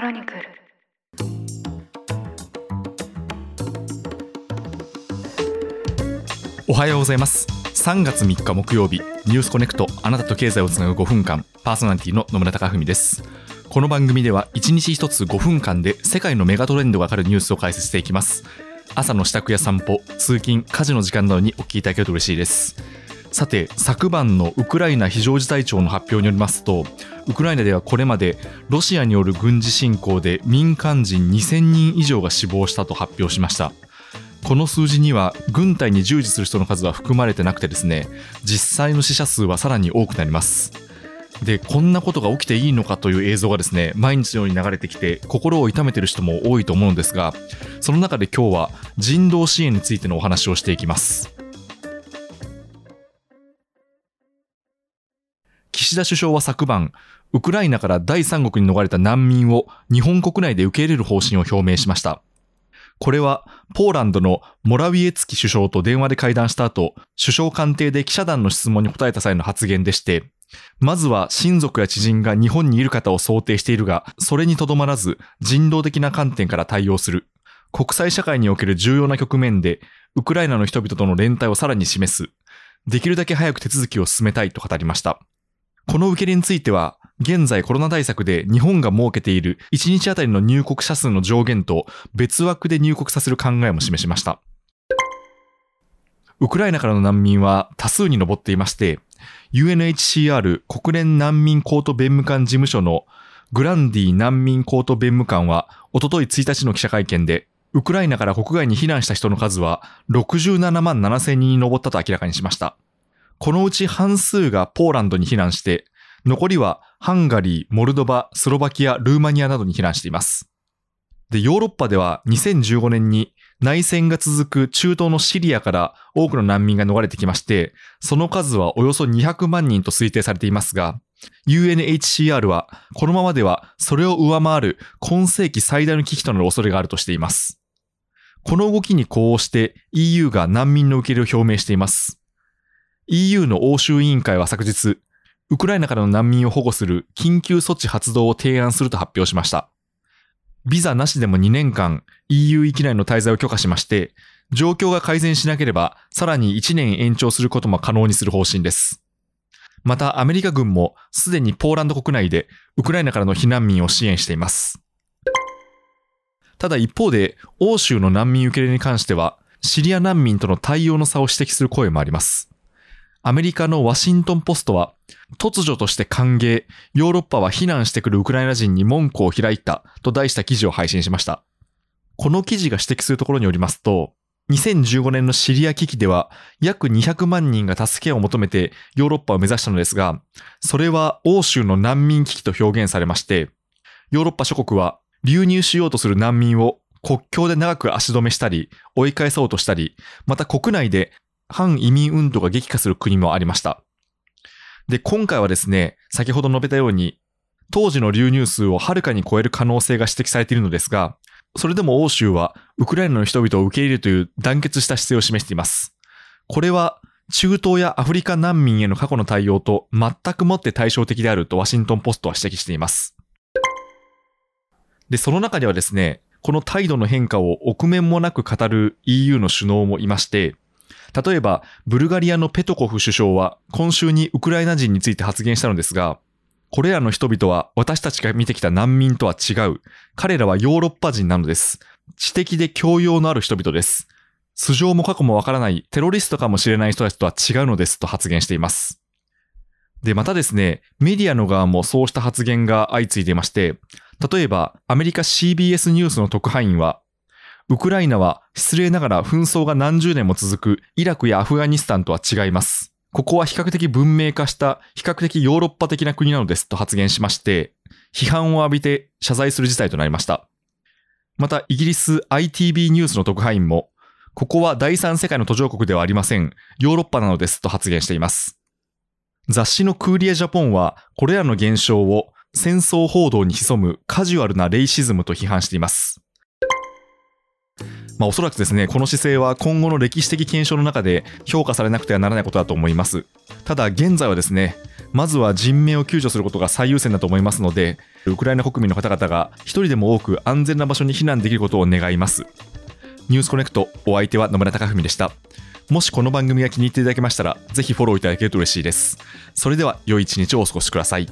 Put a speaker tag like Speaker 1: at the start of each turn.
Speaker 1: クロニクル。
Speaker 2: おはようございます。3月3日木曜日ニュースコネクトあなたと経済をつなぐ5分間パーソナリティの野村貴文です。この番組では1日1つ5分間で世界のメガトレンドがわかるニュースを解説していきます。朝の支度や散歩通勤家事の時間などにお聞きいただけると嬉しいです。さて昨晩のウクライナ非常事態庁の発表によりますとウクライナではこれまでロシアによる軍事侵攻で民間人2000人以上が死亡したと発表しました。この数字には軍隊に従事する人の数は含まれてなくてですね実際の死者数はさらに多くなります。でこんなことが起きていいのかという映像がですね毎日のように流れてきて心を痛めている人も多いと思うんですがその中で今日は人道支援についてのお話をしていきます。岸田首相は昨晩ウクライナから第三国に逃れた難民を日本国内で受け入れる方針を表明しましたこれは、ポーランドのモラウィエツキ首相と電話で会談した後、首相官邸で記者団の質問に答えた際の発言でして、まずは親族や知人が日本にいる方を想定しているが、それにとどまらず人道的な観点から対応する。国際社会における重要な局面で、ウクライナの人々との連帯をさらに示す。できるだけ早く手続きを進めたいと語りました。この受け入れについては、現在コロナ対策で日本が設けている1日あたりの入国者数の上限と別枠で入国させる考えも示しました。ウクライナからの難民は多数に上っていまして、UNHCR 国連難民コート弁務官事務所のグランディ難民コート弁務官は、おととい1日の記者会見で、ウクライナから国外に避難した人の数は67万7千人に上ったと明らかにしました。このうち半数がポーランドに避難して、残りはハンガリー、モルドバ、スロバキア、ルーマニアなどに避難しています。で、ヨーロッパでは2015年に内戦が続く中東のシリアから多くの難民が逃れてきまして、その数はおよそ200万人と推定されていますが、UNHCR はこのままではそれを上回る今世紀最大の危機となる恐れがあるとしています。この動きに呼応して EU が難民の受け入れを表明しています。EU の欧州委員会は昨日、ウクライナからの難民を保護する緊急措置発動を提案すると発表しました。ビザなしでも2年間 EU 域内の滞在を許可しまして、状況が改善しなければさらに1年延長することも可能にする方針です。またアメリカ軍もすでにポーランド国内でウクライナからの避難民を支援しています。ただ一方で欧州の難民受け入れに関してはシリア難民との対応の差を指摘する声もあります。アメリカのワシントンポストは、突如として歓迎、ヨーロッパは避難してくるウクライナ人に門戸を開いたと題した記事を配信しました。この記事が指摘するところによりますと、2015年のシリア危機では約200万人が助けを求めてヨーロッパを目指したのですが、それは欧州の難民危機と表現されまして、ヨーロッパ諸国は流入しようとする難民を国境で長く足止めしたり、追い返そうとしたり、また国内で反移民運動が激化する国もありました。で、今回はですね、先ほど述べたように、当時の流入数をはるかに超える可能性が指摘されているのですが、それでも欧州はウクライナの人々を受け入れるという団結した姿勢を示しています。これは中東やアフリカ難民への過去の対応と全くもって対照的であるとワシントンポストは指摘しています。で、その中ではですね、この態度の変化を臆面もなく語る EU の首脳もいまして、例えば、ブルガリアのペトコフ首相は今週にウクライナ人について発言したのですが、これらの人々は私たちが見てきた難民とは違う。彼らはヨーロッパ人なのです。知的で教養のある人々です。素性も過去もわからないテロリストかもしれない人たちとは違うのですと発言しています。で、またですね、メディアの側もそうした発言が相次いでいまして、例えばアメリカ CBS ニュースの特派員はウクライナは失礼ながら紛争が何十年も続くイラクやアフガニスタンとは違います。ここは比較的文明化した比較的ヨーロッパ的な国なのですと発言しまして、批判を浴びて謝罪する事態となりました。また、イギリス ITB ニュースの特派員も、ここは第三世界の途上国ではありません。ヨーロッパなのですと発言しています。雑誌のクーリエジャポンは、これらの現象を戦争報道に潜むカジュアルなレイシズムと批判しています。まあ、おそらくですね、この姿勢は今後の歴史的検証の中で評価されなくてはならないことだと思います。ただ、現在はですね、まずは人命を救助することが最優先だと思いますので、ウクライナ国民の方々が一人でも多く安全な場所に避難できることを願います。ニュースコネクト、お相手は野村貴文でした。もしこの番組が気に入っていただけましたら、ぜひフォローいただけると嬉しいです。それでは、良い一日をお過ごしください。